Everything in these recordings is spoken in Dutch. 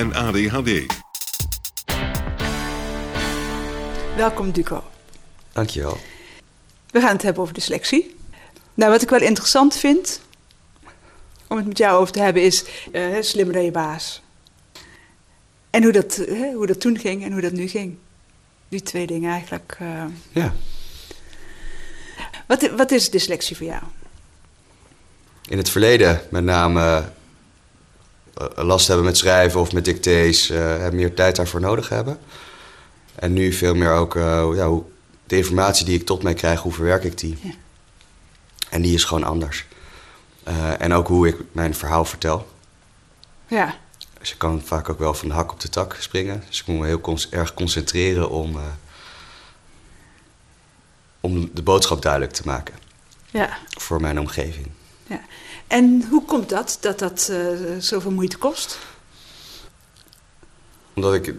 en ADHD. Welkom Duco. Dankjewel. We gaan het hebben over dyslexie. Nou, wat ik wel interessant vind om het met jou over te hebben is uh, slimmer dan je baas. En hoe dat, uh, hoe dat toen ging en hoe dat nu ging. Die twee dingen eigenlijk. Uh... Ja. Wat, wat is dyslexie voor jou? In het verleden met name last hebben met schrijven of met dictées, meer tijd daarvoor nodig hebben. En nu veel meer ook ja, hoe, de informatie die ik tot mij krijg, hoe verwerk ik die? Ja. En die is gewoon anders. En ook hoe ik mijn verhaal vertel. Ja. Dus ik kan vaak ook wel van de hak op de tak springen. Dus ik moet me heel con erg concentreren om, uh, om de boodschap duidelijk te maken. Ja. Voor mijn omgeving. Ja. En hoe komt dat, dat dat uh, zoveel moeite kost? Omdat ik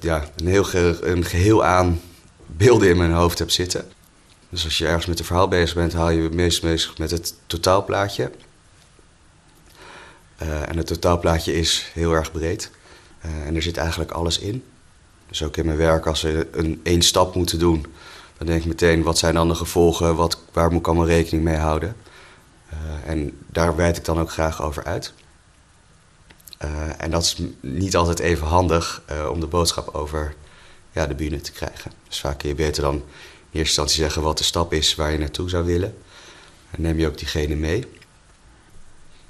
ja, een, heel een geheel aan beelden in mijn hoofd heb zitten. Dus als je ergens met een verhaal bezig bent, haal je het meest bezig met het totaalplaatje. En het totaalplaatje is heel erg breed. En er zit eigenlijk alles in. Dus ook in mijn werk, als we een één stap moeten doen, dan denk ik meteen, wat zijn dan de gevolgen? Wat, waar moet ik allemaal rekening mee houden? En daar wijd ik dan ook graag over uit. en dat is niet altijd even handig om de boodschap over ja, de bühne te krijgen. Dus vaak kun je beter dan in eerste instantie zeggen wat de stap is waar je naartoe zou willen. En neem je ook diegene mee.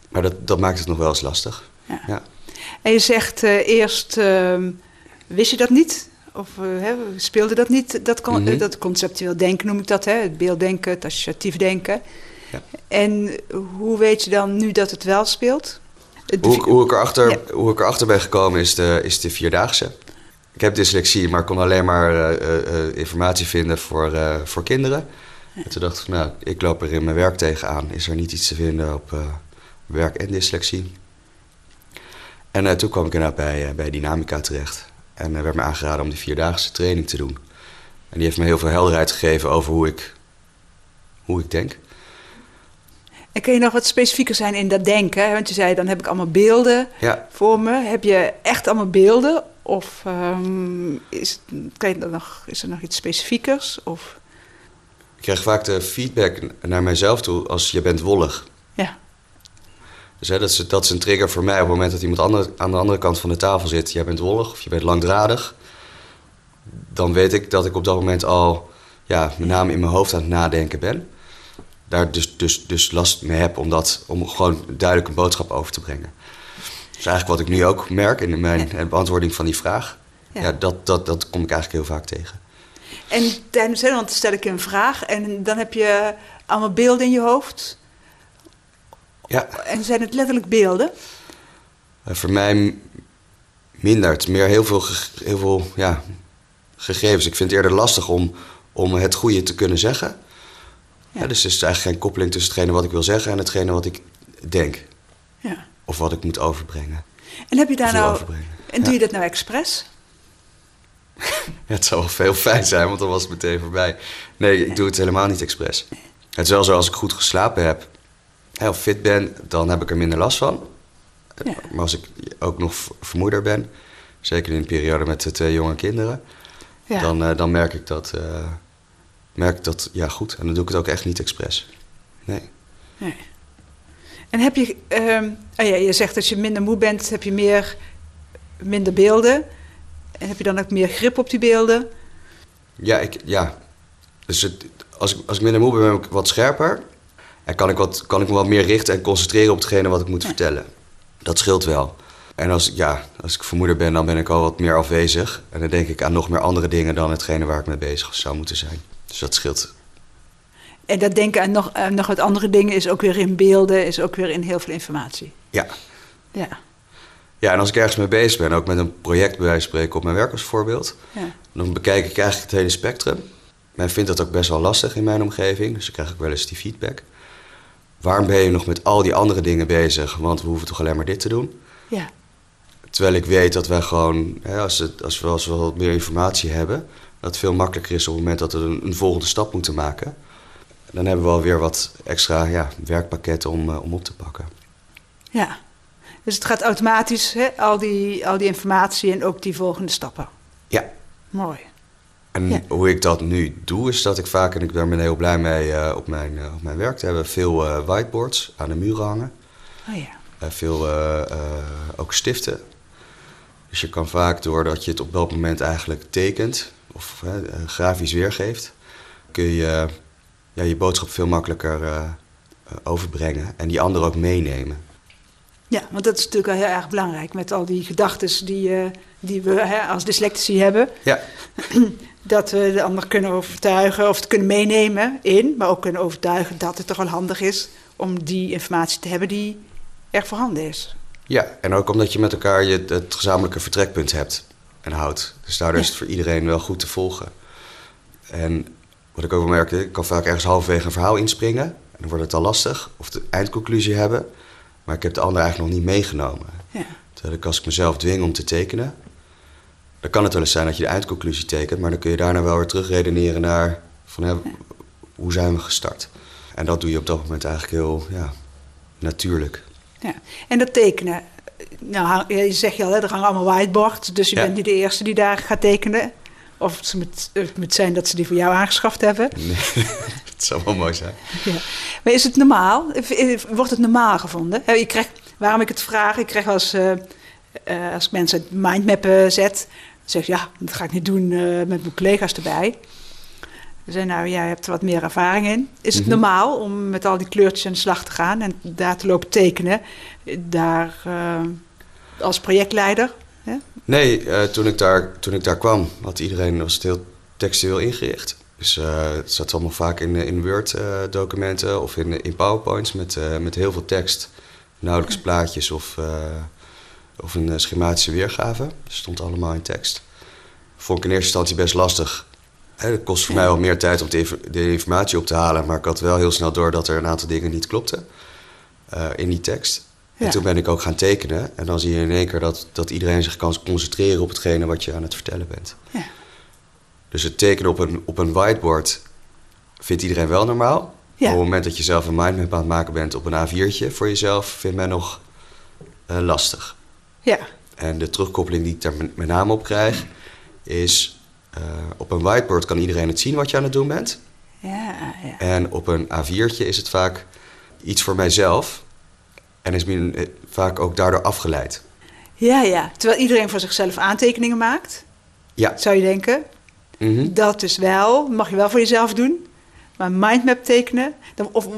Maar dat, dat maakt het nog wel eens lastig. Ja. ja. En je zegt uh, eerst, uh, wist je dat niet? Of speelde dat niet? Dat, mm -hmm. dat conceptueel denken noem ik dat, hè? het beelddenken, het associatief denken. Ja. En hoe weet je dan nu dat het wel speelt? Hoe, hoe, ik erachter, ja. hoe ik erachter ben gekomen is de, is de vierdaagse. Ik heb dyslexie, maar kon alleen maar uh, uh, informatie vinden voor, uh, voor kinderen. En toen dacht ik, nou, ik loop er in mijn werk tegenaan. Is er niet iets te vinden op werk en dyslexie? En toen kwam ik inderdaad bij, bij Dynamica terecht. En werd me aangeraden om die vierdaagse training te doen. En die heeft me heel veel helderheid gegeven over hoe ik, hoe ik denk. En kun je nog wat specifieker zijn in dat denken? Want je zei, dan heb ik allemaal beelden ja. voor me. Heb je echt allemaal beelden? Of um, is, je nog, is er nog iets specifiekers? Of? Ik krijg vaak de feedback naar mijzelf toe als je bent wollig. Ja. Dus hè, dat, is, dat is een trigger voor mij op het moment dat iemand aan de andere kant van de tafel zit. Jij bent wollig of je bent langdradig. Dan weet ik dat ik op dat moment al ja, met name in mijn hoofd aan het nadenken ben. Daar dus, dus, dus last mee heb om, dat, om gewoon duidelijk een boodschap over te brengen. Dus eigenlijk wat ik nu ook merk in mijn ja. beantwoording van die vraag. Ja. ja, dat, dat, dat kom ik eigenlijk heel vaak tegen. En tijdens Nederland stel ik een vraag en dan heb je allemaal beelden in je hoofd. Ja. En zijn het letterlijk beelden? Uh, voor mij minder. Het is meer heel veel, heel veel ja, gegevens. Ik vind het eerder lastig om, om het goede te kunnen zeggen. Ja. dus er is eigenlijk geen koppeling tussen hetgene wat ik wil zeggen en hetgene wat ik denk. Ja. Of wat ik moet overbrengen. En heb je daar nou. En doe je dat nou expres? ja, het zou wel veel fijn zijn, want dan was het meteen voorbij. Nee, ik doe het helemaal niet expres. Het is wel zo als ik goed geslapen heb, of fit ben, dan heb ik er minder last van. Ja. Maar als ik ook nog vermoeider ben, zeker in een periode met twee jonge kinderen, ja. dan, uh, dan merk ik dat, uh, merk ik dat ja, goed. En dan doe ik het ook echt niet expres. Nee. nee. En heb je, uh, oh ja, je zegt als je minder moe bent, heb je meer, minder beelden. En heb je dan ook meer grip op die beelden? Ja, ik, ja. Dus het, als, ik, als ik minder moe ben, ben ik wat scherper. En kan ik, wat, kan ik me wat meer richten en concentreren op hetgene wat ik moet vertellen. Dat scheelt wel. En als, ja, als ik vermoeder ben, dan ben ik al wat meer afwezig. En dan denk ik aan nog meer andere dingen dan hetgene waar ik mee bezig zou moeten zijn. Dus dat scheelt. En dat denken aan nog, aan nog wat andere dingen is ook weer in beelden, is ook weer in heel veel informatie. Ja. Ja. Ja, en als ik ergens mee bezig ben, ook met een project bij wijze van spreken op mijn werk als voorbeeld, ja. dan bekijk ik eigenlijk het hele spectrum. Men vindt dat ook best wel lastig in mijn omgeving, dus ik krijg ook wel eens die feedback. Waarom ben je nog met al die andere dingen bezig? Want we hoeven toch alleen maar dit te doen? Ja. Terwijl ik weet dat wij gewoon, hè, als, het, als, we, als we wat meer informatie hebben, dat het veel makkelijker is op het moment dat we een, een volgende stap moeten maken. Dan hebben we alweer wat extra ja, werkpakketten om, uh, om op te pakken. Ja. Dus het gaat automatisch, hè, al, die, al die informatie en ook die volgende stappen. Ja. Mooi. En Ja. hoe ik dat nu doe, is dat ik vaak, en ik ben er heel blij mee uh, op, mijn, uh, op mijn werk te hebben, veel uh, whiteboards aan de muren hangen. Oh ja. Veel ook stiften. Dus je kan vaak, doordat je het op dat moment eigenlijk tekent of grafisch weergeeft, kun je ja, je boodschap veel makkelijker overbrengen en die anderen ook meenemen. Ja, want dat is natuurlijk wel heel erg belangrijk met al die gedachten die, die we hè, als dyslectici hebben. Ja. Dat we de ander kunnen overtuigen of het kunnen meenemen in, maar ook kunnen overtuigen dat het toch wel handig is om die informatie te hebben die er voorhanden is. Ja, en ook omdat je met elkaar je, het gezamenlijke vertrekpunt hebt en houdt. Dus daardoor ja. is het voor iedereen wel goed te volgen. En wat ik ook wel merkte, ik kan vaak ergens halverwege een verhaal inspringen. En dan wordt het al lastig. Of de eindconclusie hebben. Maar ik heb de ander eigenlijk nog niet meegenomen. Ja. Terwijl ik als ik mezelf dwing om te tekenen... dan kan het wel eens zijn dat je de eindconclusie tekent... maar dan kun je daarna wel weer terugredeneren naar... Van, hè, hoe zijn we gestart? En dat doe je op dat moment eigenlijk heel ja, natuurlijk. Ja. En dat tekenen, nou, je zegt je al, hè, er hangen allemaal whiteboards... dus je Ja. bent niet de eerste die daar gaat tekenen... Of het moet, het moet zijn dat ze die voor jou aangeschaft hebben. Nee, het zou wel mooi zijn. Ja. Maar is het normaal? Wordt het normaal gevonden? Je krijgt, waarom ik het vraag, ik krijg als, uh, uh, als ik mensen het mindmappen zet, dan zeg ja, dat ga ik niet doen uh, met mijn collega's erbij. Ze zeggen nou, jij hebt er wat meer ervaring in. Is het Mhm. normaal om met al die kleurtjes aan de slag te gaan en daar te lopen tekenen? Daar eh, als projectleider? Hè? Nee, uh, toen, ik daar, toen ik daar kwam, had iedereen was het heel textueel ingericht. Dus uh, het zat allemaal vaak in, in Word-documenten of in, in PowerPoints met, met heel veel tekst. Nauwelijks plaatjes of, of een schematische weergave. Het stond allemaal in tekst. Vond ik in eerste instantie best lastig. Hè, het kost voor mij wel meer tijd om de, informatie op te halen. Maar ik had wel heel snel door dat er een aantal dingen niet klopten in die tekst. En toen ben ik ook gaan tekenen. En dan zie je in één keer dat, dat iedereen zich kan concentreren op hetgene wat je aan het vertellen bent. Ja. Dus het tekenen op een, op een whiteboard vindt iedereen wel normaal. Ja. Op het moment dat je zelf een mindmap aan het maken bent op een A4'tje voor jezelf, vindt men nog uh, lastig. Ja. En de terugkoppeling die ik daar met name op krijg, is uh, op een whiteboard kan iedereen het zien wat je aan het doen bent. Ja, ja. En op een A4'tje is het vaak iets voor mijzelf. En is men eh, vaak ook daardoor afgeleid. Ja, ja. Terwijl iedereen voor zichzelf aantekeningen maakt, Ja. zou je denken. Mm -hmm. Dat is wel, mag je wel voor jezelf doen. Maar mindmap tekenen, dan, of,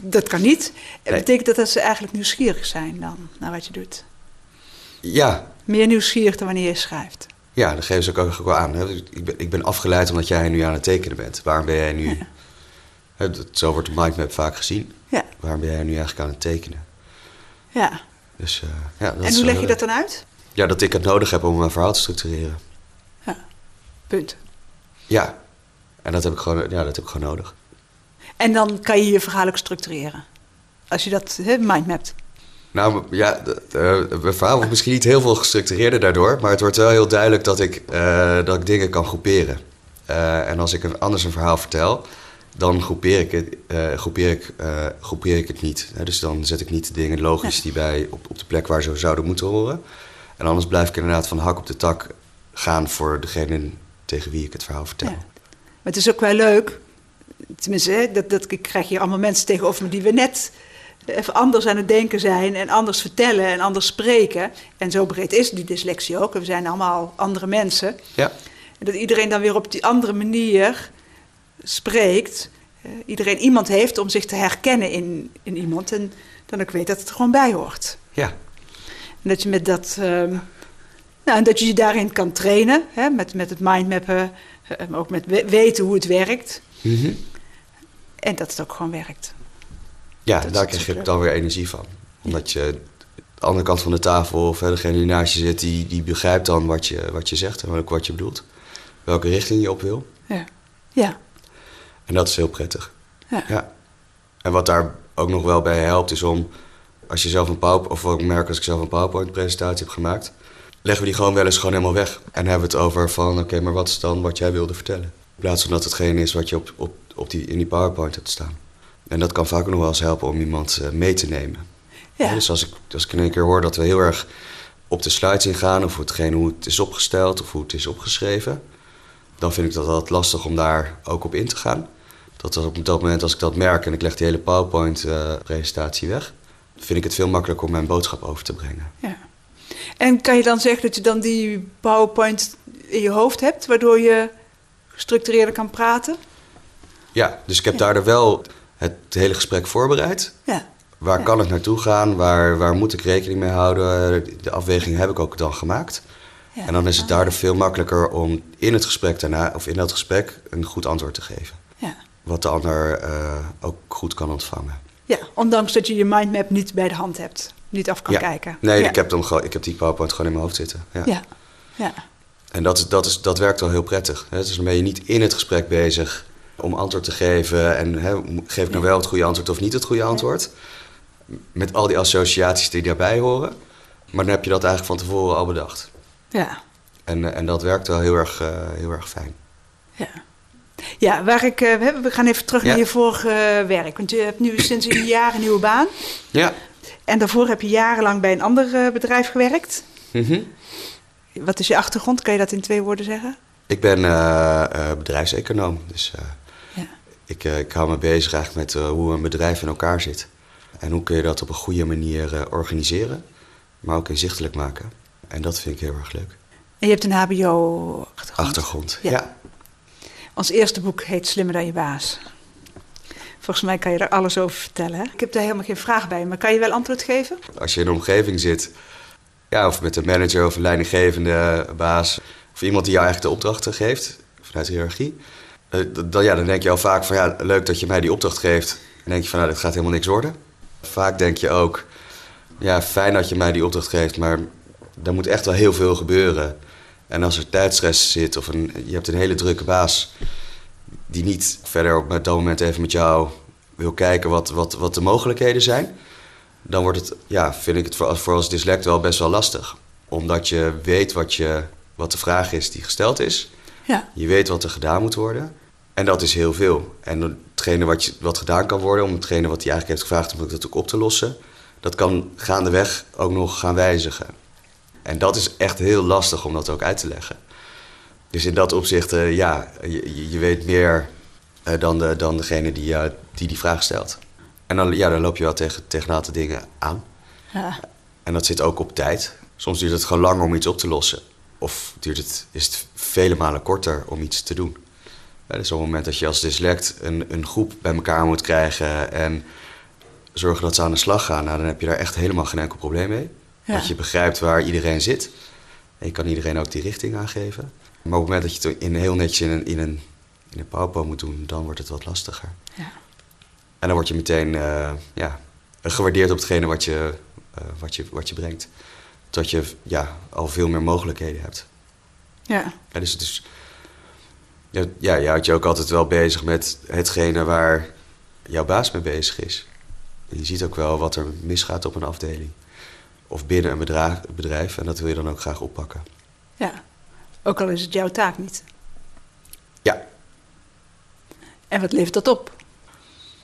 dat kan niet. Nee. betekent dat dat ze eigenlijk nieuwsgierig zijn dan, naar wat je doet. Ja. Meer nieuwsgierig dan wanneer je schrijft. Ja, dat geven ze ook, ook wel aan. Hè. Ik, ben, ik ben afgeleid omdat jij nu aan het tekenen bent. Waarom ben jij nu... Ja. Hè, Zo wordt de mindmap vaak gezien. Ja. Waarom ben jij nu eigenlijk aan het tekenen? Ja. Dus, uh, ja dat en hoe leg je wel, dat dan uit? Ja, dat ik het nodig heb om mijn verhaal te structureren. Ja. Punt. Ja. En dat heb ik gewoon, ja, dat heb ik gewoon nodig. En dan kan je je verhaal ook structureren. Als je dat he, mindmapt. Nou ja, uh, mijn verhaal wordt misschien niet heel veel gestructureerder daardoor. Maar het wordt wel heel duidelijk dat ik, uh, dat ik dingen kan groeperen. Uh, en als ik een, anders een verhaal vertel, dan groepeer ik het, groepeer ik, groepeer ik het niet. dus dan zet ik niet de dingen logisch die bij op, op de plek waar ze zouden moeten horen. En anders blijf ik inderdaad van hak op de tak gaan voor degene tegen wie ik het verhaal vertel. Ja. Maar het is ook wel leuk. Tenminste, dat, dat, ik krijg hier allemaal mensen tegenover me die we net even anders aan het denken zijn en anders vertellen en anders spreken. En zo breed is die dyslexie ook. We zijn allemaal andere mensen. Ja. En dat iedereen dan weer op die andere manier spreekt. Uh, iedereen iemand heeft om zich te herkennen in, in iemand. En dan ook weet dat het er gewoon bij hoort. Ja. En dat je met dat. Um, nou, en dat je je daarin kan trainen. Hè, met, met het mindmappen. Maar ook met weten hoe het werkt. Mm -hmm. En dat het ook gewoon werkt. Ja, dat daar krijg je dan weer energie van. Omdat je de andere kant van de tafel of hè, degene die naast je zit, die, die begrijpt dan wat je, wat je zegt en ook wat je bedoelt. Welke richting je op wil. Ja. ja. En dat is heel prettig. Ja. ja. En wat daar ook nog wel bij helpt, is om als je zelf een PowerPoint, of wat ik merk als ik zelf een PowerPoint-presentatie heb gemaakt, leggen we die gewoon wel eens gewoon helemaal weg. En hebben we het over van, oké, maar wat is dan wat jij wilde vertellen? In plaats van dat hetgeen is wat je op, op, op die, in die PowerPoint hebt staan. En dat kan vaak ook nog wel eens helpen om iemand uh, mee te nemen. Ja, dus als ik, als ik in één keer hoor dat we heel erg op de slides ingaan, of hetgeen hoe het is opgesteld of hoe het is opgeschreven, dan vind ik dat altijd lastig om daar ook op in te gaan. Dat op dat moment, als ik dat merk en ik leg die hele PowerPoint-presentatie uh, weg, vind ik het veel makkelijker om mijn boodschap over te brengen. Ja. En kan je dan zeggen dat je dan die PowerPoint in je hoofd hebt, waardoor je gestructureerder kan praten? Ja, dus ik heb ja. daar wel het hele gesprek voorbereid. Ja. Waar ja. kan het naartoe gaan? Waar, waar moet ik rekening mee houden? De afweging heb ik ook dan gemaakt. Ja. En dan is het daardoor veel makkelijker om in het gesprek daarna, of in dat gesprek, een goed antwoord te geven. Ja. Wat de ander uh, ook goed kan ontvangen. Ja, ondanks dat je je mindmap niet bij de hand hebt. Niet af kan ja. kijken. Nee, ik, heb gewoon, ik heb die PowerPoint gewoon in mijn hoofd zitten. Ja. Ja. En dat, dat, is, dat werkt wel heel prettig. Hè? Dus dan ben je niet in het gesprek bezig om antwoord te geven. En hè, geef ik nou wel het goede antwoord of niet het goede antwoord. Met al die associaties die daarbij horen. Maar dan heb je dat eigenlijk van tevoren al bedacht. Ja. En, en dat werkt wel heel erg, uh, heel erg fijn. Ja. Ja, waar ik, uh, we gaan even terug Ja. naar je vorige uh, werk. Want je hebt nu sinds een jaar een nieuwe baan. Ja. En daarvoor heb je jarenlang bij een ander uh, bedrijf gewerkt. Mhm. Wat is je achtergrond? Kan je dat in twee woorden zeggen? Ik ben eh, eh, bedrijfseconoom. Dus eh, Ja. ik, eh, ik hou me bezig eigenlijk met eh, hoe een bedrijf in elkaar zit. En hoe kun je dat op een goede manier eh, organiseren, maar ook inzichtelijk maken. En dat vind ik heel erg leuk. En je hebt een HBO-achtergrond. Achtergrond. Ja. ja. Ons eerste boek heet Slimmer dan je baas. Volgens mij kan je er alles over vertellen. Hè? Ik heb daar helemaal geen vraag bij, maar kan je wel antwoord geven? Als je in een omgeving zit, ja, of met een manager of een leidinggevende baas, of iemand die jou eigenlijk de opdrachten geeft vanuit de hiërarchie, eh, dan, ja, dan denk je al vaak van ja, leuk dat je mij die opdracht geeft. En denk je van nou, dit gaat helemaal niks worden. Vaak denk je ook, ja, fijn dat je mij die opdracht geeft, maar er moet echt wel heel veel gebeuren. En als er tijdstress zit of een, je hebt een hele drukke baas die niet verder op dat moment even met jou wil kijken wat, wat, wat de mogelijkheden zijn, dan wordt het, ja, vind ik het voor, als- voor als dyslect wel best wel lastig. Omdat je weet wat, je, wat de vraag is die gesteld is. Ja. Je weet wat er gedaan moet worden. En dat is heel veel. En hetgene wat, je, wat gedaan kan worden, om hetgene wat hij eigenlijk heeft gevraagd om dat ook op te lossen, dat kan gaandeweg ook nog gaan wijzigen. En dat is echt heel lastig om dat ook uit te leggen. Dus in dat opzicht, eh, ja, je, je- weet meer eh, dan, de, dan degene die, eh, die die vraag stelt. En dan, ja, dan loop je wel tegen, tegen een aantal dingen aan. Ja. En dat zit ook op tijd. Soms duurt het gewoon langer om iets op te lossen. Of duurt het, is het vele malen korter om iets te doen. Ja, dus op het moment dat je als dyslect een, een groep bij elkaar moet krijgen... en zorgen dat ze aan de slag gaan... Nou, dan heb je daar echt helemaal geen enkel probleem mee. Ja. Want je begrijpt waar iedereen zit. En je kan iedereen ook die richting aangeven. Maar op het moment dat je het in, heel netjes in een, in, een, in een PowerPoint moet doen... dan wordt het wat lastiger. Ja. En dan word je meteen eh, ja, gewaardeerd op hetgene wat je, eh, wat je, wat je brengt. Dat je ja, al veel meer mogelijkheden hebt. Ja. Ja, dus het is, ja, ja, je houdt je ook altijd wel bezig met hetgene waar jouw baas mee bezig is. En je ziet ook wel wat er misgaat op een afdeling. Of binnen een bedra- bedrijf. En dat wil je dan ook graag oppakken. ja. Ook al is het jouw taak niet. Ja, En wat levert dat op?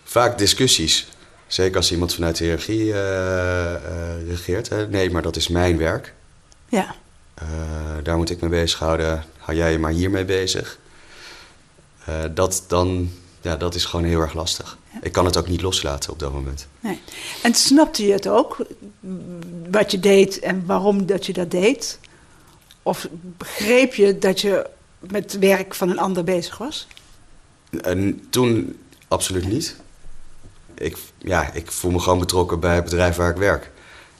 vaak discussies. Zeker als iemand vanuit de hiërarchie eh, regeert. Hè. Nee, maar dat is mijn werk. Ja. Eh, daar moet ik mee bezighouden. Hou jij je maar hiermee bezig. Dat, dan, ja, dat is gewoon heel erg lastig. Ik kan het ook niet loslaten op dat moment. Nee. En snapte je het ook, wat je deed en waarom dat je dat deed? Of begreep je dat je met werk van een ander bezig was? En toen absoluut niet. Ik, ja, ik voel me gewoon betrokken bij het bedrijf waar ik werk.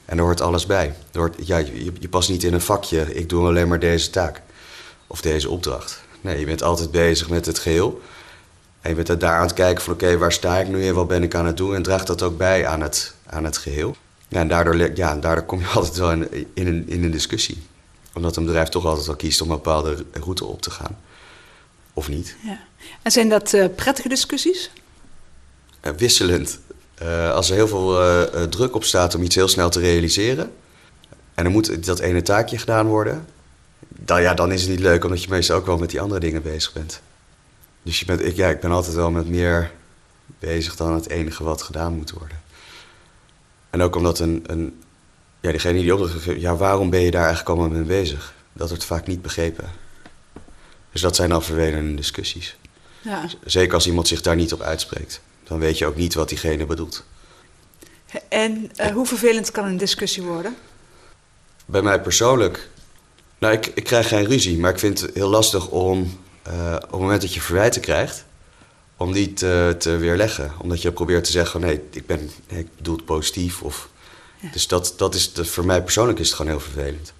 En daar hoort alles bij. Er hoort, ja, je, je past niet in een vakje, ik doe alleen maar deze taak. Of deze opdracht. Nee, je bent altijd bezig met het geheel. En je bent daar aan het kijken van oké, waar sta ik nu en wat ben ik aan het doen? En draagt dat ook bij aan het, aan het geheel. Ja, en daardoor, ja, daardoor kom je altijd wel in, in, een, in een discussie. Omdat een bedrijf toch altijd wel kiest om een bepaalde route op te gaan. Of niet. Ja. En zijn dat uh, prettige discussies? Uh, wisselend. Uh, als er heel veel druk op staat om iets heel snel te realiseren... en dan moet dat ene taakje gedaan worden... Dan, ja, dan is het niet leuk, omdat je meestal ook wel met die andere dingen bezig bent. Dus je bent, ik, ja, ik ben altijd wel met meer bezig dan het enige wat gedaan moet worden. En ook omdat een, een ja, diegene die opdracht geeft, ja, waarom ben je daar eigenlijk allemaal mee bezig? Dat wordt vaak niet begrepen. Dus dat zijn dan vervelende discussies. Ja. Zeker als iemand zich daar niet op uitspreekt. Dan weet je ook niet wat diegene bedoelt. En uh, hoe vervelend kan een discussie worden? Bij mij persoonlijk. Nou, ik, ik krijg geen ruzie, maar ik vind het heel lastig om uh, op het moment dat je verwijten krijgt, om die te, te weerleggen. Omdat je probeert te zeggen: nee, ik, ben, ik bedoel het positief. Of, Dus dat, dat is voor mij persoonlijk is het gewoon heel vervelend.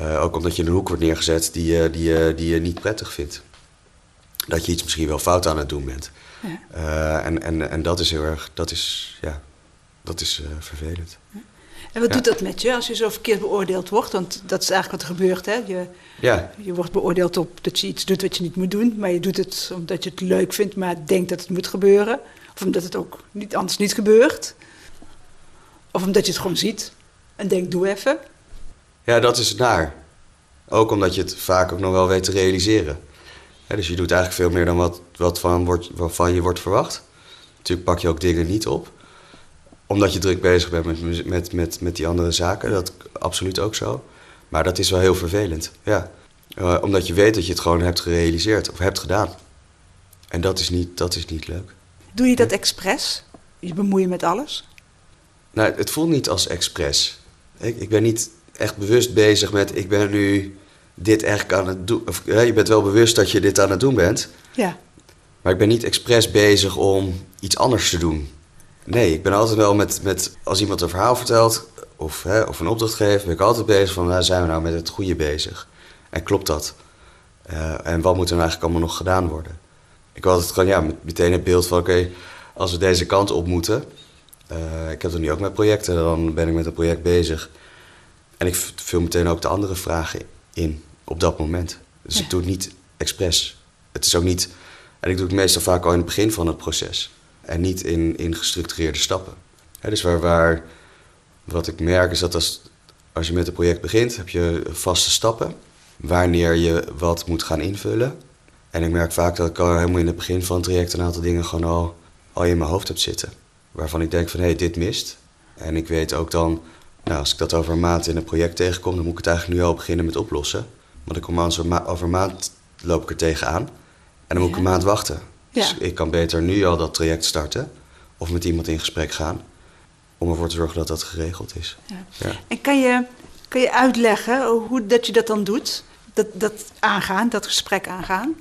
Uh, ook omdat je in een hoek wordt neergezet die, je, die, die je niet prettig vindt. Dat je iets misschien wel fout aan het doen bent. Ja. Uh, en, en, en dat is heel erg, dat is, ja, dat is vervelend. Ja. En wat doet dat met je als je zo verkeerd beoordeeld wordt? Want dat is eigenlijk wat er gebeurt. Hè? Je, ja. je wordt beoordeeld op dat je iets doet wat je niet moet doen. Maar je doet het omdat je het leuk vindt, maar denkt dat het moet gebeuren. Of omdat het ook niet, anders niet gebeurt. Of omdat je het gewoon ziet en denkt, doe even. Ja, dat is naar. Ook omdat je het vaak ook nog wel weet te realiseren. dus je doet eigenlijk veel meer dan wat, wat van, wordt, van je wordt verwacht. Natuurlijk pak je ook dingen niet op omdat je druk bezig bent met, met, met, met die andere zaken. Dat absoluut ook zo. Maar dat is wel heel vervelend. Ja. Uh, omdat je weet dat je het gewoon hebt gerealiseerd of hebt gedaan. En dat is niet, dat is niet leuk. Doe je dat expres? Je bemoeien met alles? Nou, het voelt niet als expres. Ik, ik ben niet echt bewust bezig met... ik ben nu dit eigenlijk aan het doen... Of, je bent wel bewust dat je dit aan het doen bent. Ja. Maar ik ben niet expres bezig om iets anders te doen. Nee, ik ben altijd wel met, met als iemand een verhaal vertelt of, hè, of een opdracht geeft, ben ik altijd bezig van, nou, zijn we nou met het goede bezig? En klopt dat? Uh, en wat moet er nou eigenlijk allemaal nog gedaan worden? Ik had het gewoon, ja, meteen het beeld van, oké, als we deze kant op moeten, uh, ik heb er nu ook met projecten, dan ben ik met een project bezig. En ik vul meteen ook de andere vragen in op dat moment. Dus ja. ik doe het niet expres. Het is ook niet, en ik doe het meestal vaak al in het begin van het proces en niet in, in gestructureerde stappen. dus waar, waar, wat ik merk is dat als, als je met een project begint, heb je vaste stappen wanneer je wat moet gaan invullen. En ik merk vaak dat ik al helemaal in het begin van het traject een aantal dingen gewoon al, al in mijn hoofd heb zitten. Waarvan ik denk van hé, hey, dit mist. En ik weet ook dan, nou, als ik dat over een maand in een project tegenkom, dan moet ik het eigenlijk nu al beginnen met oplossen. Want ik kom over een maand loop ik er tegenaan. En dan moet ik een maand wachten. Dus ik kan beter nu al dat traject starten of met iemand in gesprek gaan om ervoor te zorgen dat dat geregeld is. En kan je, kan je uitleggen hoe dat je dat dan doet? Dat, dat aangaan, dat gesprek aangaan?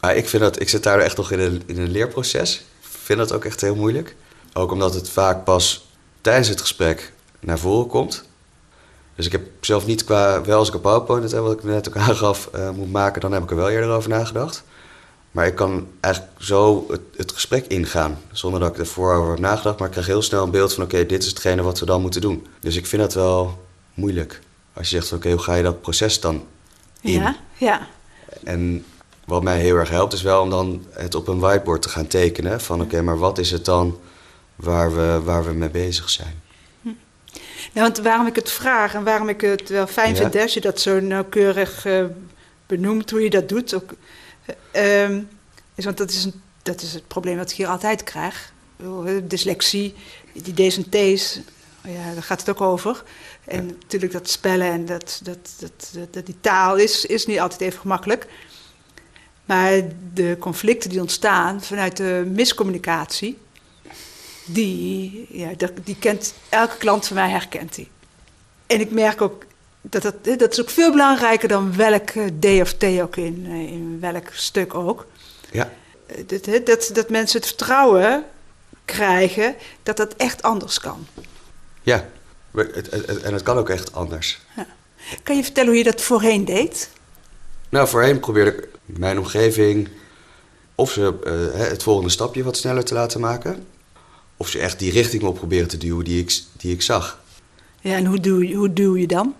Ah, ik, vind dat, ik zit daar echt nog in een, in een leerproces. Ik vind dat ook echt heel moeilijk. Ook omdat het vaak pas tijdens het gesprek naar voren komt. Dus ik heb zelf niet qua, wel als ik een PowerPoint, wat ik net ook aangaf, uh, moet maken, dan heb ik er wel eerder over nagedacht. Maar ik kan eigenlijk zo het, het, gesprek ingaan. Zonder dat ik ervoor over heb nagedacht. Maar ik krijg heel snel een beeld van: oké, dit is hetgene wat we dan moeten doen. Dus ik vind dat wel moeilijk. Als je zegt: oké, hoe ga je dat proces dan in? Ja, ja. En wat mij heel erg helpt, is wel om dan het op een whiteboard te gaan tekenen. Van oké, maar wat is het dan waar we, waar we mee bezig zijn? Ja, want waarom ik het vraag en waarom ik het wel fijn vind als je dat zo nauwkeurig uh, benoemt, hoe je dat doet. Ook, Um, is, want dat is, een, dat is het probleem dat ik hier altijd krijg. Dyslexie, die D's en T's, ja, daar gaat het ook over. En natuurlijk dat spellen en dat, dat, dat, dat, die taal is, is niet altijd even gemakkelijk. Maar de conflicten die ontstaan vanuit de miscommunicatie, die, ja, die kent, elke klant van mij herkent die. En ik merk ook dat dat, dat is ook veel belangrijker dan welk eh, D of T ook in, eh, in welk stuk ook. Ja, Eh, Dat, dat, dat mensen het vertrouwen krijgen dat dat echt anders kan. ja. En het kan ook echt anders. Kan je vertellen hoe je dat voorheen deed? Nou, voorheen probeerde ik mijn omgeving of ze het volgende stapje wat sneller te laten maken. Of ze echt die richting op proberen te duwen die ik, die ik zag. Ja, en hoe doe je, hoe doe je dan?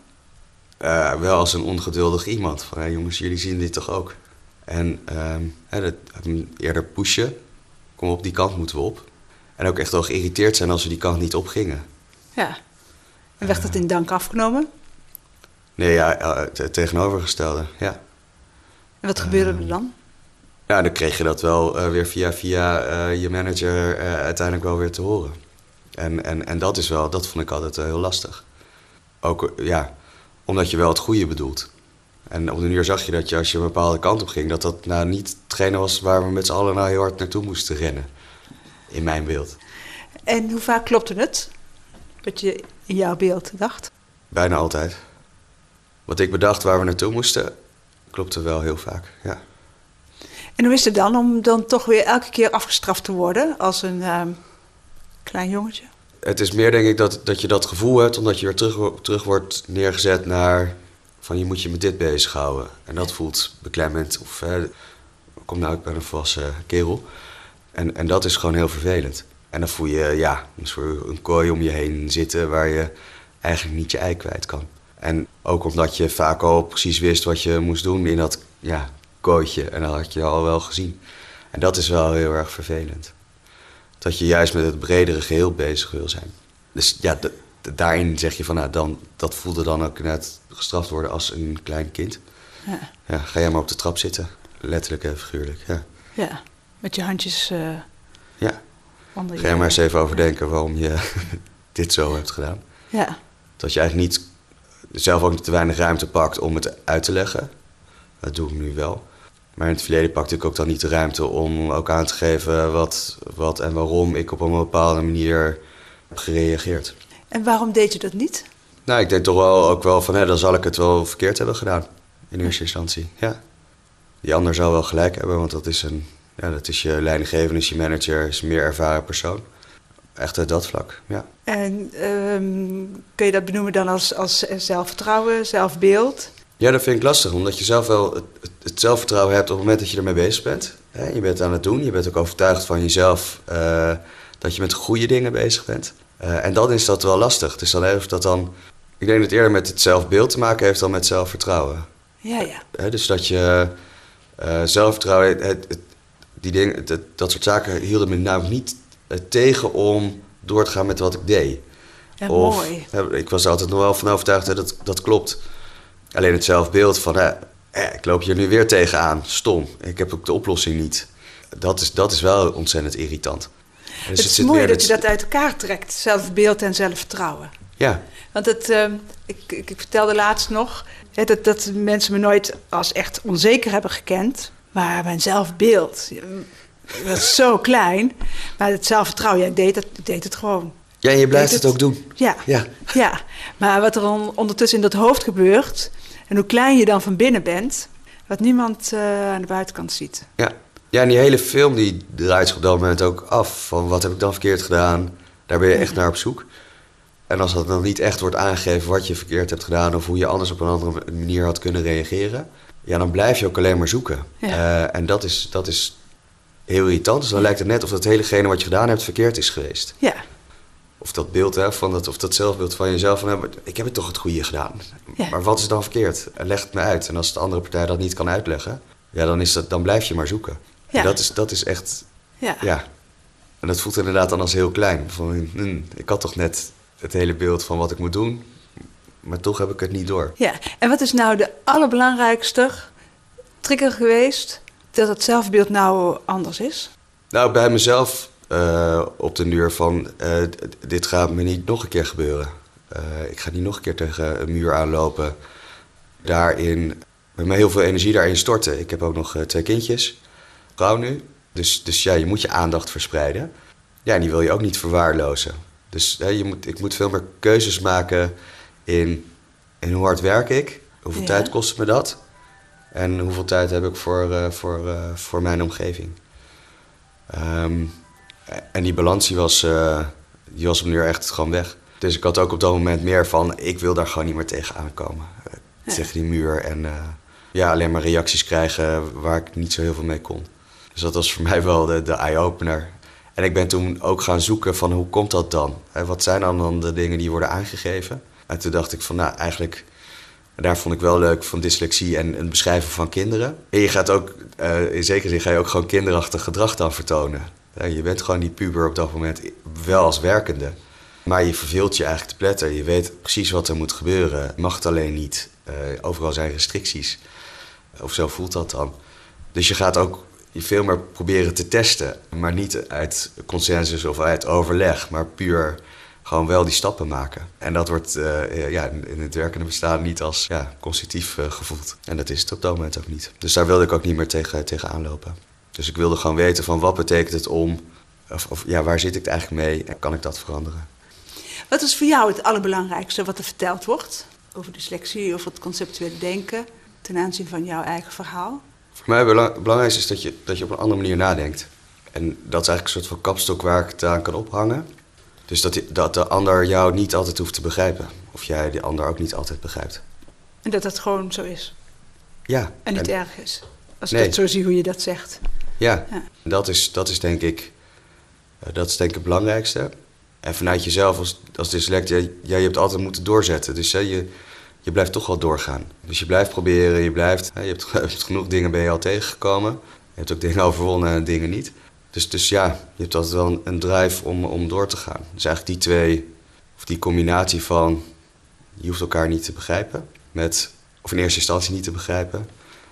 Eh, wel als een ongeduldig iemand. Van, "Hé, jongens, jullie zien dit toch ook? En ehm, dat, eerder pushen. Kom op, die kant moeten we op. En ook echt wel geïrriteerd zijn als we die kant niet op gingen. Ja. En werd dat in dank afgenomen? Nee, ja, eh, het het tegenovergestelde, ja. En wat gebeurde er dan? Ja, dan kreeg je dat wel eh, weer via, via eh, je manager eh, uiteindelijk wel weer te horen. En, en, en dat is wel, dat vond ik altijd eh, heel lastig. Ook, eh, ja, omdat je wel het goede bedoelt. En op de duur zag je dat je als je een bepaalde kant op ging, dat dat nou niet hetgene was waar we met z'n allen nou heel hard naartoe moesten rennen. In mijn beeld. En hoe vaak klopte het? Wat je in jouw beeld dacht? Bijna altijd. Wat ik bedacht waar we naartoe moesten, klopte wel heel vaak, ja. En hoe is het dan om dan toch weer elke keer afgestraft te worden als een ehm, klein jongetje? Het is meer denk ik dat, dat je dat gevoel hebt, omdat je weer terug, terug wordt neergezet naar van je moet je met dit bezighouden. En dat voelt beklemmend. Of hè, kom nou, ik ben een volwassen kerel. En, en dat is gewoon heel vervelend. En dan voel je ja, een een kooi om je heen zitten waar je eigenlijk niet je ei kwijt kan. En ook omdat je vaak al precies wist wat je moest doen in dat ja, kooitje. En dat had je al wel gezien. En dat is wel heel erg vervelend dat je juist met het bredere geheel bezig wil zijn. Dus ja, daarin zeg je van, nou, dan, dat voelde dan ook net gestraft worden als een klein kind. Ja. Ja, ga jij maar op de trap zitten. Letterlijk en figuurlijk, ja. ja. Met je handjes eh Ja, onder ga je maar eens even overdenken waarom je dit zo hebt gedaan. Ja. Dat je eigenlijk niet, zelf ook te weinig ruimte pakt om het uit te leggen. Dat doe ik nu wel. Maar in het verleden pakte ik ook dan niet de ruimte om ook aan te geven wat, wat en waarom ik op een bepaalde manier heb gereageerd. En waarom deed je dat niet? Nou, ik denk toch wel ook wel van, hè, dan zal ik het wel verkeerd hebben gedaan. In eerste instantie, ja. Die ander zou wel gelijk hebben, want dat is, een, ja, dat is je leidinggevende, is je manager, is een meer ervaren persoon. Echt uit dat vlak, ja. En ehm, kun je dat benoemen dan als, als zelfvertrouwen, zelfbeeld? Ja, dat vind ik lastig, omdat je zelf wel het, het, het zelfvertrouwen hebt op het moment dat je ermee bezig bent. Hè, je bent aan het doen, je bent ook overtuigd van jezelf eh, dat je met goede dingen bezig bent. Eh, en dan is dat wel lastig. Dus dan heeft dat dan, ik denk dat het eerder met het zelfbeeld te maken heeft dan met zelfvertrouwen. Ja, ja. Hè, dus dat je eh, zelfvertrouwen, het, het- die dingen, het- dat soort zaken hielden me nou niet tegen om door te gaan met wat ik deed. Ja, Of, mooi. hè, ik was er altijd nog wel van overtuigd dat dat klopt. Alleen het zelfbeeld van, hè, ik loop hier nu weer tegenaan, stom. Ik heb ook de oplossing niet. Dat is, dat is wel ontzettend irritant. Dus het is mooi dat je het- dat uit elkaar trekt, zelfbeeld en zelfvertrouwen. Ja, Want het, ehm, ik, ik, ik vertelde laatst nog hè, dat, dat mensen me nooit als echt onzeker hebben gekend. Maar mijn zelfbeeld, is zo klein. Maar het zelfvertrouwen, ja, ik deed het, ik deed het gewoon. ja en je blijft Deed het ook doen. Ja, Ja. ja. Maar wat er on- ondertussen in dat hoofd gebeurt... en hoe klein je dan van binnen bent... wat niemand eh, aan de buitenkant ziet. Ja. ja, en die hele film die draait zich op dat moment ook af. Van wat heb ik dan verkeerd gedaan? Daar ben je echt naar op zoek. En als dat dan niet echt wordt aangegeven wat je verkeerd hebt gedaan... of hoe je anders op een andere manier had kunnen reageren... ja, dan blijf je ook alleen maar zoeken. Ja. Eh, en dat is, dat is heel irritant. Dus dan lijkt het net of dat helegene wat je gedaan hebt verkeerd is geweest. Ja, Of dat beeld, hè, van dat, of dat zelfbeeld van jezelf. Van, maar ik heb het toch het goede gedaan. Ja. Maar wat is dan verkeerd? Leg het me uit. En als de andere partij dat niet kan uitleggen... Ja, dan, is dat, dan blijf je maar zoeken. Ja. En dat is, dat is echt... ja. Ja. En dat voelt inderdaad dan als heel klein. Van, hm, ik had toch net het hele beeld van wat ik moet doen... maar toch heb ik het niet door. Ja, en wat is nou de allerbelangrijkste trigger geweest dat het zelfbeeld nou anders is? Nou, bij mezelf eh, op de duur van... eh, dit gaat me niet nog een keer gebeuren. Eh, ik ga niet nog een keer tegen een muur aanlopen. Daarin... Met mij heel veel energie daarin storten. Ik heb ook nog twee kindjes. Vrouw nu. Dus, dus ja, je moet je aandacht verspreiden. Ja, en die wil je ook niet verwaarlozen. Dus je moet, ik moet veel meer keuzes maken in, in hoe hard werk ik, hoeveel Ja. tijd kost me dat en hoeveel tijd heb ik voor, voor, voor mijn omgeving. Ehm, en die balans die was, eh, die was op nu echt gewoon weg. Dus ik had ook op dat moment meer van, ik wil daar gewoon niet meer tegen aankomen. Eh, Ja. Tegen die muur en eh, ja, alleen maar reacties krijgen waar ik niet zo heel veel mee kon. Dus dat was voor mij wel de, de eye-opener. En ik ben toen ook gaan zoeken van hoe komt dat dan? Wat zijn dan, dan de dingen die worden aangegeven? En toen dacht ik van nou eigenlijk, en daar vond ik wel leuk van dyslexie en het beschrijven van kinderen. En je gaat ook, eh, in zekere zin ga je ook gewoon kinderachtig gedrag dan vertonen. Je bent gewoon die puber op dat moment wel als werkende. Maar je verveelt je eigenlijk te pletter. Je weet precies wat er moet gebeuren. Je mag het alleen niet. Eh, overal zijn restricties. Of zo voelt dat dan. Dus je gaat ook je veel meer proberen te testen. Maar niet uit consensus of uit overleg. Maar puur gewoon wel die stappen maken. En dat wordt eh, ja, in het werkende bestaan niet als ja, constructief eh, gevoeld. En dat is het op dat moment ook niet. Dus daar wilde ik ook niet meer tegen, tegen aanlopen. Dus ik wilde gewoon weten van wat betekent het om... Of, of ja, waar zit ik eigenlijk mee en kan ik dat veranderen? Wat is voor jou het allerbelangrijkste wat er verteld wordt over dyslexie, over het conceptuele denken, ten aanzien van jouw eigen verhaal? Voor mij het belang- belangrijkste is dat je, dat je op een andere manier nadenkt. En dat is eigenlijk een soort van kapstok waar ik het aan kan ophangen. Dus dat, die- dat de ander jou niet altijd hoeft te begrijpen. Of jij de ander ook niet altijd begrijpt. En dat dat gewoon zo is Ja. en niet en- erg is. Als ik dat zo zie hoe je dat zegt. Ja, Ja. Dat, is, dat is denk ik eh, dat is denk ik het belangrijkste. En vanuit jezelf als, als dyslect, ja, je hebt altijd moeten doorzetten. Dus hè, je, je blijft toch wel doorgaan. Dus je blijft proberen, je blijft... hè, je, hebt, je hebt genoeg dingen ben je al tegengekomen. Je hebt ook dingen overwonnen en dingen niet. Dus, dus ja, je hebt altijd wel een, een drive om, om door te gaan. Dus eigenlijk die twee, of die combinatie van... je hoeft elkaar niet te begrijpen. Met, of in eerste instantie niet te begrijpen.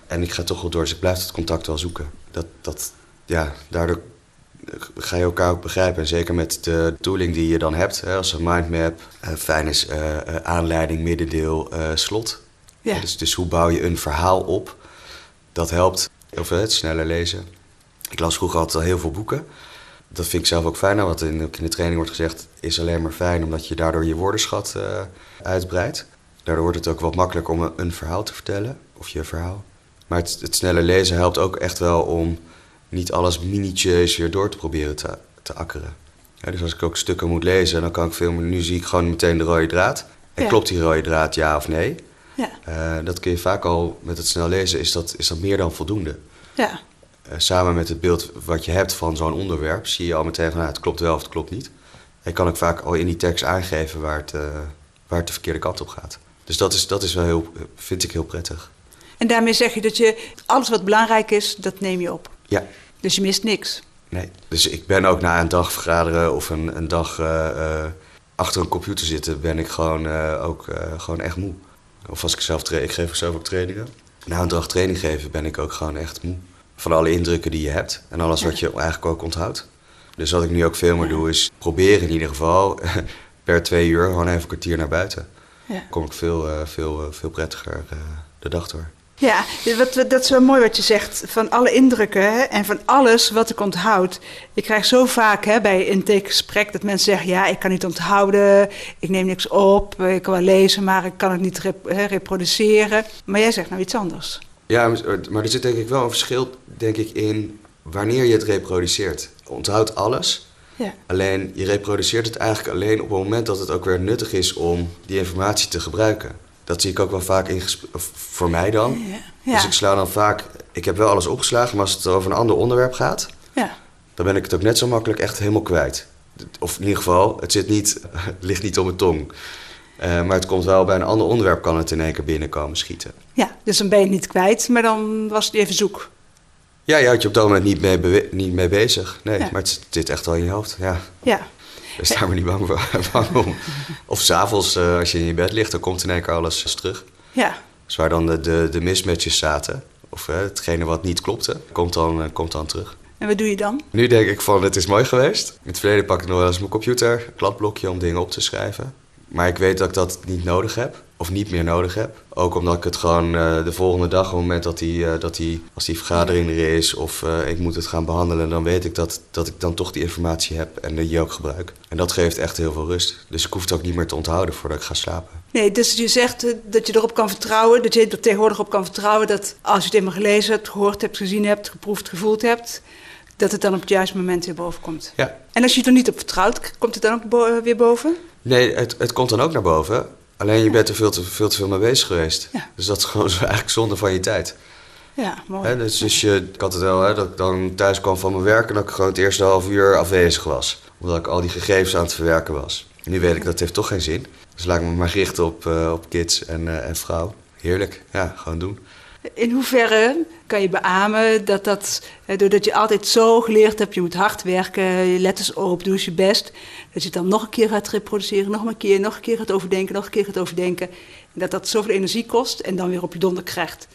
En ik ga toch wel door, dus ik blijf het contact wel zoeken. Dat, dat, ja, daardoor ga je elkaar ook begrijpen. En zeker met de tooling die je dan hebt, hè, als een mindmap, eh, fijn is eh, eh, aanleiding, middendeel, slot. Ja. Dus, dus hoe bouw je een verhaal op? Dat helpt. Of eh, het sneller lezen. Ik las vroeger altijd al heel veel boeken. Dat vind ik zelf ook fijn. Wat in, in de training wordt gezegd, is alleen maar fijn omdat je daardoor je woordenschat uitbreidt. Daardoor wordt het ook wat makkelijker om een, een verhaal te vertellen, of je verhaal. Maar het, het snelle lezen helpt ook echt wel om niet alles minutieus weer door te proberen te, te akkeren. Ja, dus als ik ook stukken moet lezen, dan kan ik veel meer. Nu zie ik gewoon meteen de rode draad. En Ja. klopt die rode draad ja of nee? Ja, Eh, dat kun je vaak al met het snel lezen, is dat, is dat meer dan voldoende. ja, Eh, samen met het beeld wat je hebt van zo'n onderwerp, zie je al meteen van nou, het klopt wel of het klopt niet. En kan ik vaak al in die tekst aangeven waar het, eh, waar het de verkeerde kant op gaat. Dus dat is, dat is wel heel, vind ik heel prettig. En daarmee zeg je dat je alles wat belangrijk is, dat neem je op. Ja, Dus je mist niks. nee. Dus ik ben ook na een dag vergaderen of een, een dag eh, eh, achter een computer zitten, ben ik gewoon, eh, ook gewoon echt moe. Of als ik zelf tra- ik geef zelf ook trainingen. Na een dag training geven ben ik ook gewoon echt moe. Van alle indrukken die je hebt en alles wat je eigenlijk ook onthoudt. Dus wat ik nu ook veel meer doe is proberen in ieder geval per twee uur gewoon even een kwartier naar buiten. Ja. Dan kom ik veel, veel, veel prettiger de dag door. Ja, wat, dat is wel mooi wat je zegt. Van alle indrukken hè, en van alles wat ik onthoud. Ik krijg zo vaak hè, bij intakegesprek dat mensen zeggen... ja, ik kan niet onthouden, ik neem niks op, ik kan wel lezen... maar ik kan het niet rep- hè, reproduceren. Maar jij zegt nou iets anders. Ja, maar er zit denk ik wel een verschil denk ik, in wanneer je het reproduceert. Onthoud alles, Ja, alleen je reproduceert het eigenlijk alleen op het moment dat het ook weer nuttig is om die informatie te gebruiken. Dat zie ik ook wel vaak in voor mij dan. ja. Dus ik sla dan vaak, ik heb wel alles opgeslagen, maar als het over een ander onderwerp gaat, ja. dan ben ik het ook net zo makkelijk echt helemaal kwijt. Of in ieder geval, het, zit niet, het ligt niet op mijn tong. Eh, maar het komt wel bij een ander onderwerp, kan het in één keer binnenkomen schieten. ja, dus dan ben je het niet kwijt, maar dan was het even zoek. Ja, je houdt je op dat moment niet mee, niet mee bezig. Nee, Ja. maar het zit echt al in je hoofd. Ja, Ja, daar maar niet bang, voor. Of s'avonds, eh als je in je bed ligt, dan komt in één keer alles terug. ja, Dus waar dan de, de, de mismatches zaten, of eh, hetgene wat niet klopte, komt dan, eh, komt dan terug. en wat doe je dan? Nu denk ik van, het is mooi geweest. In het verleden pak ik nog wel eens mijn computer, een kladblokje om dingen op te schrijven. Maar ik weet dat ik dat niet nodig heb. Of niet meer nodig heb. Ook omdat ik het gewoon uh, de volgende dag, op het moment dat die, uh, dat die, als die vergadering er is of uh, ik moet het gaan behandelen, dan weet ik dat, dat ik dan toch die informatie heb en die ook gebruik. En dat geeft echt heel veel rust. Dus ik hoef het ook niet meer te onthouden voordat ik ga slapen. Nee, dus je zegt dat je erop kan vertrouwen, dat je er tegenwoordig op kan vertrouwen dat als je het eenmaal gelezen hebt, gehoord hebt, gezien hebt, geproefd, gevoeld hebt, dat het dan op het juiste moment weer boven komt. Ja. En als je er niet op vertrouwt, komt het dan ook bo weer boven? Nee, het, het komt dan ook naar boven. Alleen je bent er veel te, veel te veel mee bezig geweest. Ja. Dus dat is gewoon zo eigenlijk zonde van je tijd. Ja, mooi. Dus dus je, ik had het wel, hè, dat ik dan thuis kwam van mijn werk en dat ik gewoon het eerste half uur afwezig was. Omdat ik al die gegevens aan het verwerken was. En nu weet ik dat heeft toch geen zin. Dus laat ik me maar richten op, uh, op kids en, uh, en vrouw. Heerlijk, ja, gewoon doen. In hoeverre kan je beamen dat dat, doordat je altijd zo geleerd hebt, je moet hard werken, je letters op, doe eens je best, dat je het dan nog een keer gaat reproduceren, nog een keer, nog een keer gaat overdenken, nog een keer gaat overdenken. En dat dat zoveel energie kost en dan weer op je donder krijgt.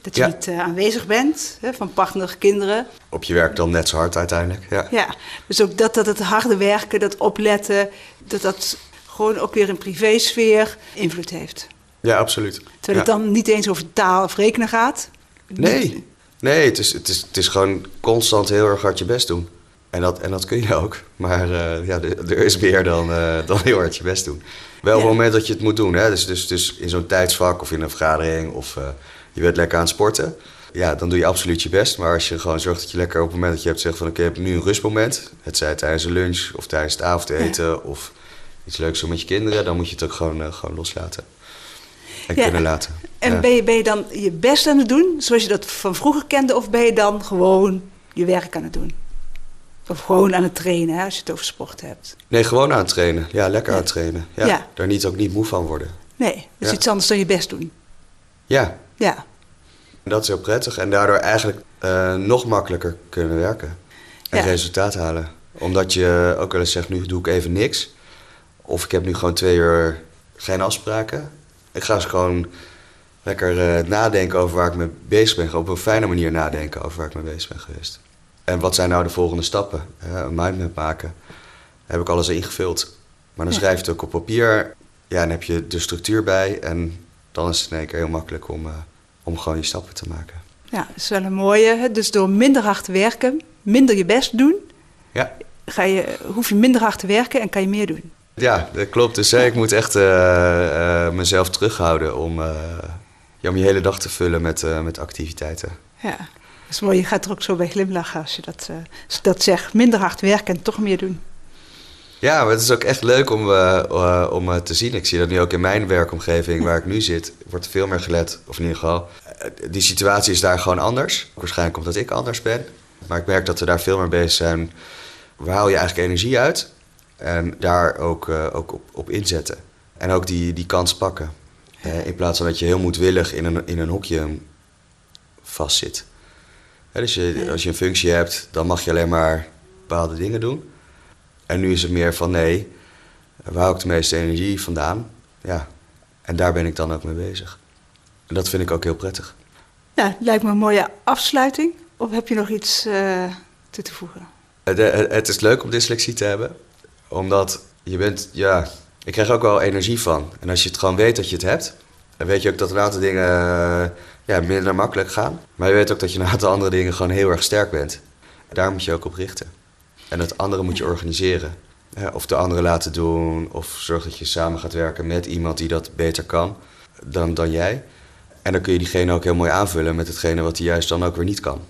Dat je Ja. niet uh, aanwezig bent van partner, kinderen. Op je werk dan net zo hard uiteindelijk. Ja. Ja, dus ook dat, dat het harde werken, dat opletten, dat dat gewoon ook weer in privésfeer invloed heeft. Ja, absoluut. Terwijl het dan niet eens over taal of rekenen gaat. Nee, nee het, is, het, is, het is gewoon constant heel erg hard je best doen. En dat, en dat kun je ook. Maar eh, ja, er is meer dan, eh, dan heel hard je best doen. Wel op Ja. het moment dat je het moet doen. Hè? Dus, dus, dus in zo'n tijdsvak of in een vergadering of eh, je bent lekker aan het sporten. Ja, dan doe je absoluut je best. Maar als je gewoon zorgt dat je lekker op het moment dat je hebt zegt van... oké, ik heb nu een rustmoment. Het zij tijdens een lunch of tijdens het avondeten of iets leuks doen met je kinderen. Dan moet je het ook gewoon, gewoon loslaten. En Ja. kunnen laten. En Ja. ben, je, ben je dan je best aan het doen, zoals je dat van vroeger kende, of ben je dan gewoon je werk aan het doen? Of gewoon aan het trainen, hè, als je het over sport hebt. Nee, gewoon aan het trainen. Ja, lekker aan het trainen. Ja, Ja. Daar niet, ook niet moe van worden. Nee, dat is Ja. iets anders dan je best doen. Ja, Ja, dat is heel prettig. En daardoor eigenlijk eh, nog makkelijker kunnen werken. En resultaat halen. Omdat je ook wel eens zegt, nu doe ik even niks. Of ik heb nu gewoon twee uur geen afspraken. Ik ga eens gewoon lekker eh, nadenken over waar ik mee bezig ben. Op een fijne manier nadenken over waar ik mee bezig ben geweest. En wat zijn nou de volgende stappen? Een mindmap maken. Daar heb ik alles ingevuld. Maar dan Ja. schrijf je het ook op papier. Ja, dan heb je de structuur bij. En dan is het in één keer heel makkelijk om, eh, om gewoon je stappen te maken. ja, dat is wel een mooie. hè. Dus door minder hard te werken, minder je best doen, Ja, ga je, hoef je minder hard te werken en kan je meer doen. Ja dat klopt. Dus hè, ik moet echt eh, eh, mezelf terughouden om, ja, om je hele dag te vullen met, met activiteiten. Ja, dat is mooi. Je gaat er ook zo bij glimlachen als je dat, als je dat zegt. Minder hard werken en toch meer doen. Ja, maar het is ook echt leuk om, om te zien. Ik zie dat nu ook in mijn werkomgeving waar ik nu zit. Wordt veel meer gelet, of in ieder geval. die situatie is daar gewoon anders. Waarschijnlijk omdat ik anders ben. Maar ik merk dat we daar veel meer bezig zijn. Waar haal je eigenlijk energie uit? En daar ook, eh, ook op, op inzetten. En ook die, die kans pakken. Eh, in plaats van dat je heel moedwillig in een, in een hokje vastzit. Dus je, als je een functie hebt, dan mag je alleen maar bepaalde dingen doen. En nu is het meer van nee, waar hou ik de meeste energie vandaan? Ja, en daar ben ik dan ook mee bezig. En dat vind ik ook heel prettig. Ja, lijkt me een mooie afsluiting. Of heb je nog iets eh, toe te voegen? Het, het, het is leuk om dyslexie te hebben, omdat je bent, ja, ik krijg ook wel energie van. En als je het gewoon weet dat je het hebt, dan weet je ook dat een aantal dingen eh, ja, minder makkelijk gaan. Maar je weet ook dat je een aantal andere dingen gewoon heel erg sterk bent. En daar moet je ook op richten. En het andere moet je organiseren. Of de andere laten doen, of zorg dat je samen gaat werken met iemand die dat beter kan dan, dan jij. En dan kun je diegene ook heel mooi aanvullen met hetgene wat hij juist dan ook weer niet kan.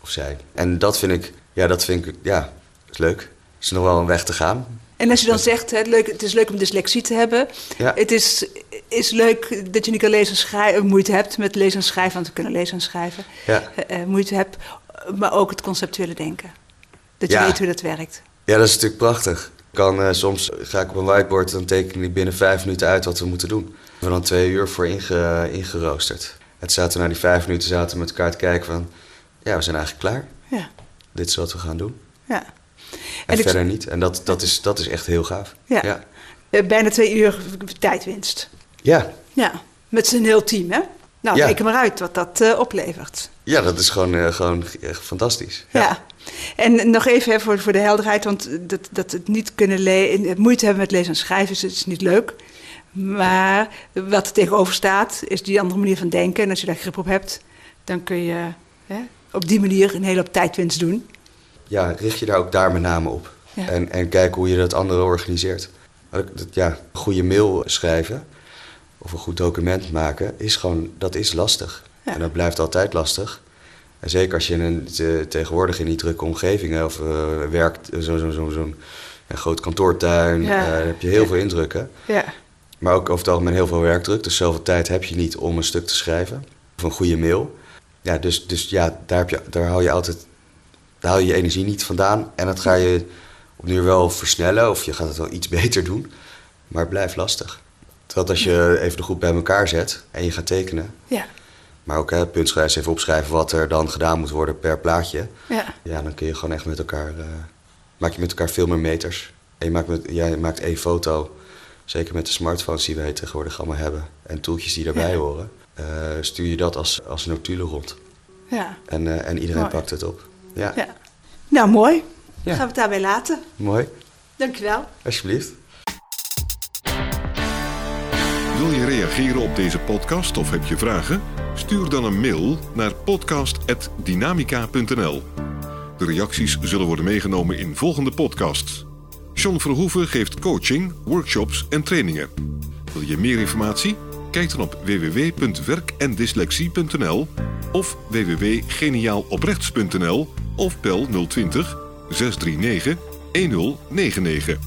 Of zij. En dat vind ik, ja, dat vind ik, ja, is leuk. Is nog wel een weg te gaan. En als je dan zegt, hè, leuk, het is leuk om dyslexie te hebben. Ja. Het is, is leuk dat je niet kan lezen en schrijven, moeite hebt met lezen en schrijven, want we kunnen lezen en schrijven. Ja. Eh, eh, moeite hebt, maar ook het conceptuele denken. Dat je Ja. weet hoe dat werkt. Ja, dat is natuurlijk prachtig. Kan, eh, soms ga ik op een whiteboard, dan teken ik binnen vijf minuten uit wat we moeten doen. We hebben dan twee uur voor inge, ingeroosterd. Het zaten na die vijf minuten zaten we met elkaar te kijken van... Ja, we zijn eigenlijk klaar. Ja, Dit is wat we gaan doen. ja. En, verder niet. En dat, dat, is, dat is echt heel gaaf. Ja. Ja. Eh, Bijna twee uur tijdwinst. Ja. Ja, met z'n heel team, hè? Nou, Ja. reken maar uit wat dat eh, oplevert. Ja, dat is gewoon, eh, gewoon echt fantastisch. Ja. En nog even hè, voor, voor de helderheid, want dat, dat het niet kunnen lezen, moeite hebben met lezen en schrijven is, is niet leuk. Maar wat er tegenover staat, is die andere manier van denken. En als je daar grip op hebt, dan kun je hè, op die manier een hele hoop tijdwinst doen. Ja, richt je daar ook daar met name op. Ja. En, en kijk hoe je dat andere organiseert. Ja, een goede mail schrijven of een goed document maken is gewoon, dat is lastig. Ja. En dat blijft altijd lastig. En zeker als je in een, te- tegenwoordig in die drukke omgevingen of eh, werkt, zo'n zo, zo, zo'n een groot kantoortuin, Ja. eh, dan heb je heel veel indrukken. Ja, Maar ook over het algemeen heel veel werkdruk. Dus zoveel tijd heb je niet om een stuk te schrijven. Of een goede mail. Ja, dus, dus ja, daar, heb je, daar haal je altijd daar haal je je energie niet vandaan. En dat ga je op nu wel versnellen. Of je gaat het wel iets beter doen. Maar het blijft lastig. Terwijl als je even de groep bij elkaar zet en je gaat tekenen. ja, Maar ook hè, even opschrijven wat er dan gedaan moet worden per plaatje. ja. Ja, dan kun je gewoon echt met elkaar... eh, maak je met elkaar veel meer meters. En je maakt, met, ja, je maakt één foto. Zeker met de smartphones die wij tegenwoordig allemaal hebben. En toeltjes die daarbij Ja. horen. eh, stuur je dat als, als notulen rond. ja. En, eh, en iedereen Mooi. pakt het op. Ja, ja. Nou, mooi. Ja. Dan gaan we het daarbij laten. mooi. Dankjewel. Alsjeblieft. Wil je reageren op deze podcast of heb je vragen? Stuur dan een mail naar podcast.dynamica.nl. De reacties zullen worden meegenomen in volgende podcasts. John Verhoeven geeft coaching, workshops en trainingen. Wil je meer informatie? Kijk dan op www.werkendyslexie.nl of www.geniaaloprechts.nl of bel 020 639 1099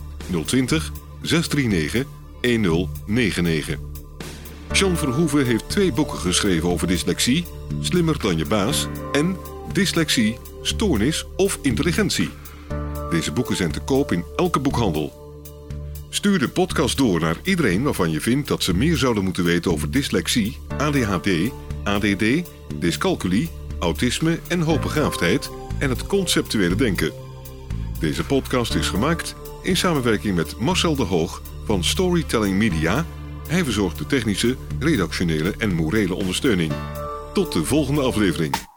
020 639 1099. John Verhoeven heeft twee boeken geschreven over dyslexie: Slimmer dan je baas en Dyslexie, stoornis of intelligentie. Deze boeken zijn te koop in elke boekhandel. Stuur de podcast door naar iedereen waarvan je vindt dat ze meer zouden moeten weten over dyslexie, ADHD, ADD, dyscalculie, autisme en hoogbegaafdheid en het conceptuele denken. Deze podcast is gemaakt in samenwerking met Marcel de Hoog van Storytelling Media. Hij verzorgt de technische, redactionele en morele ondersteuning. Tot de volgende aflevering.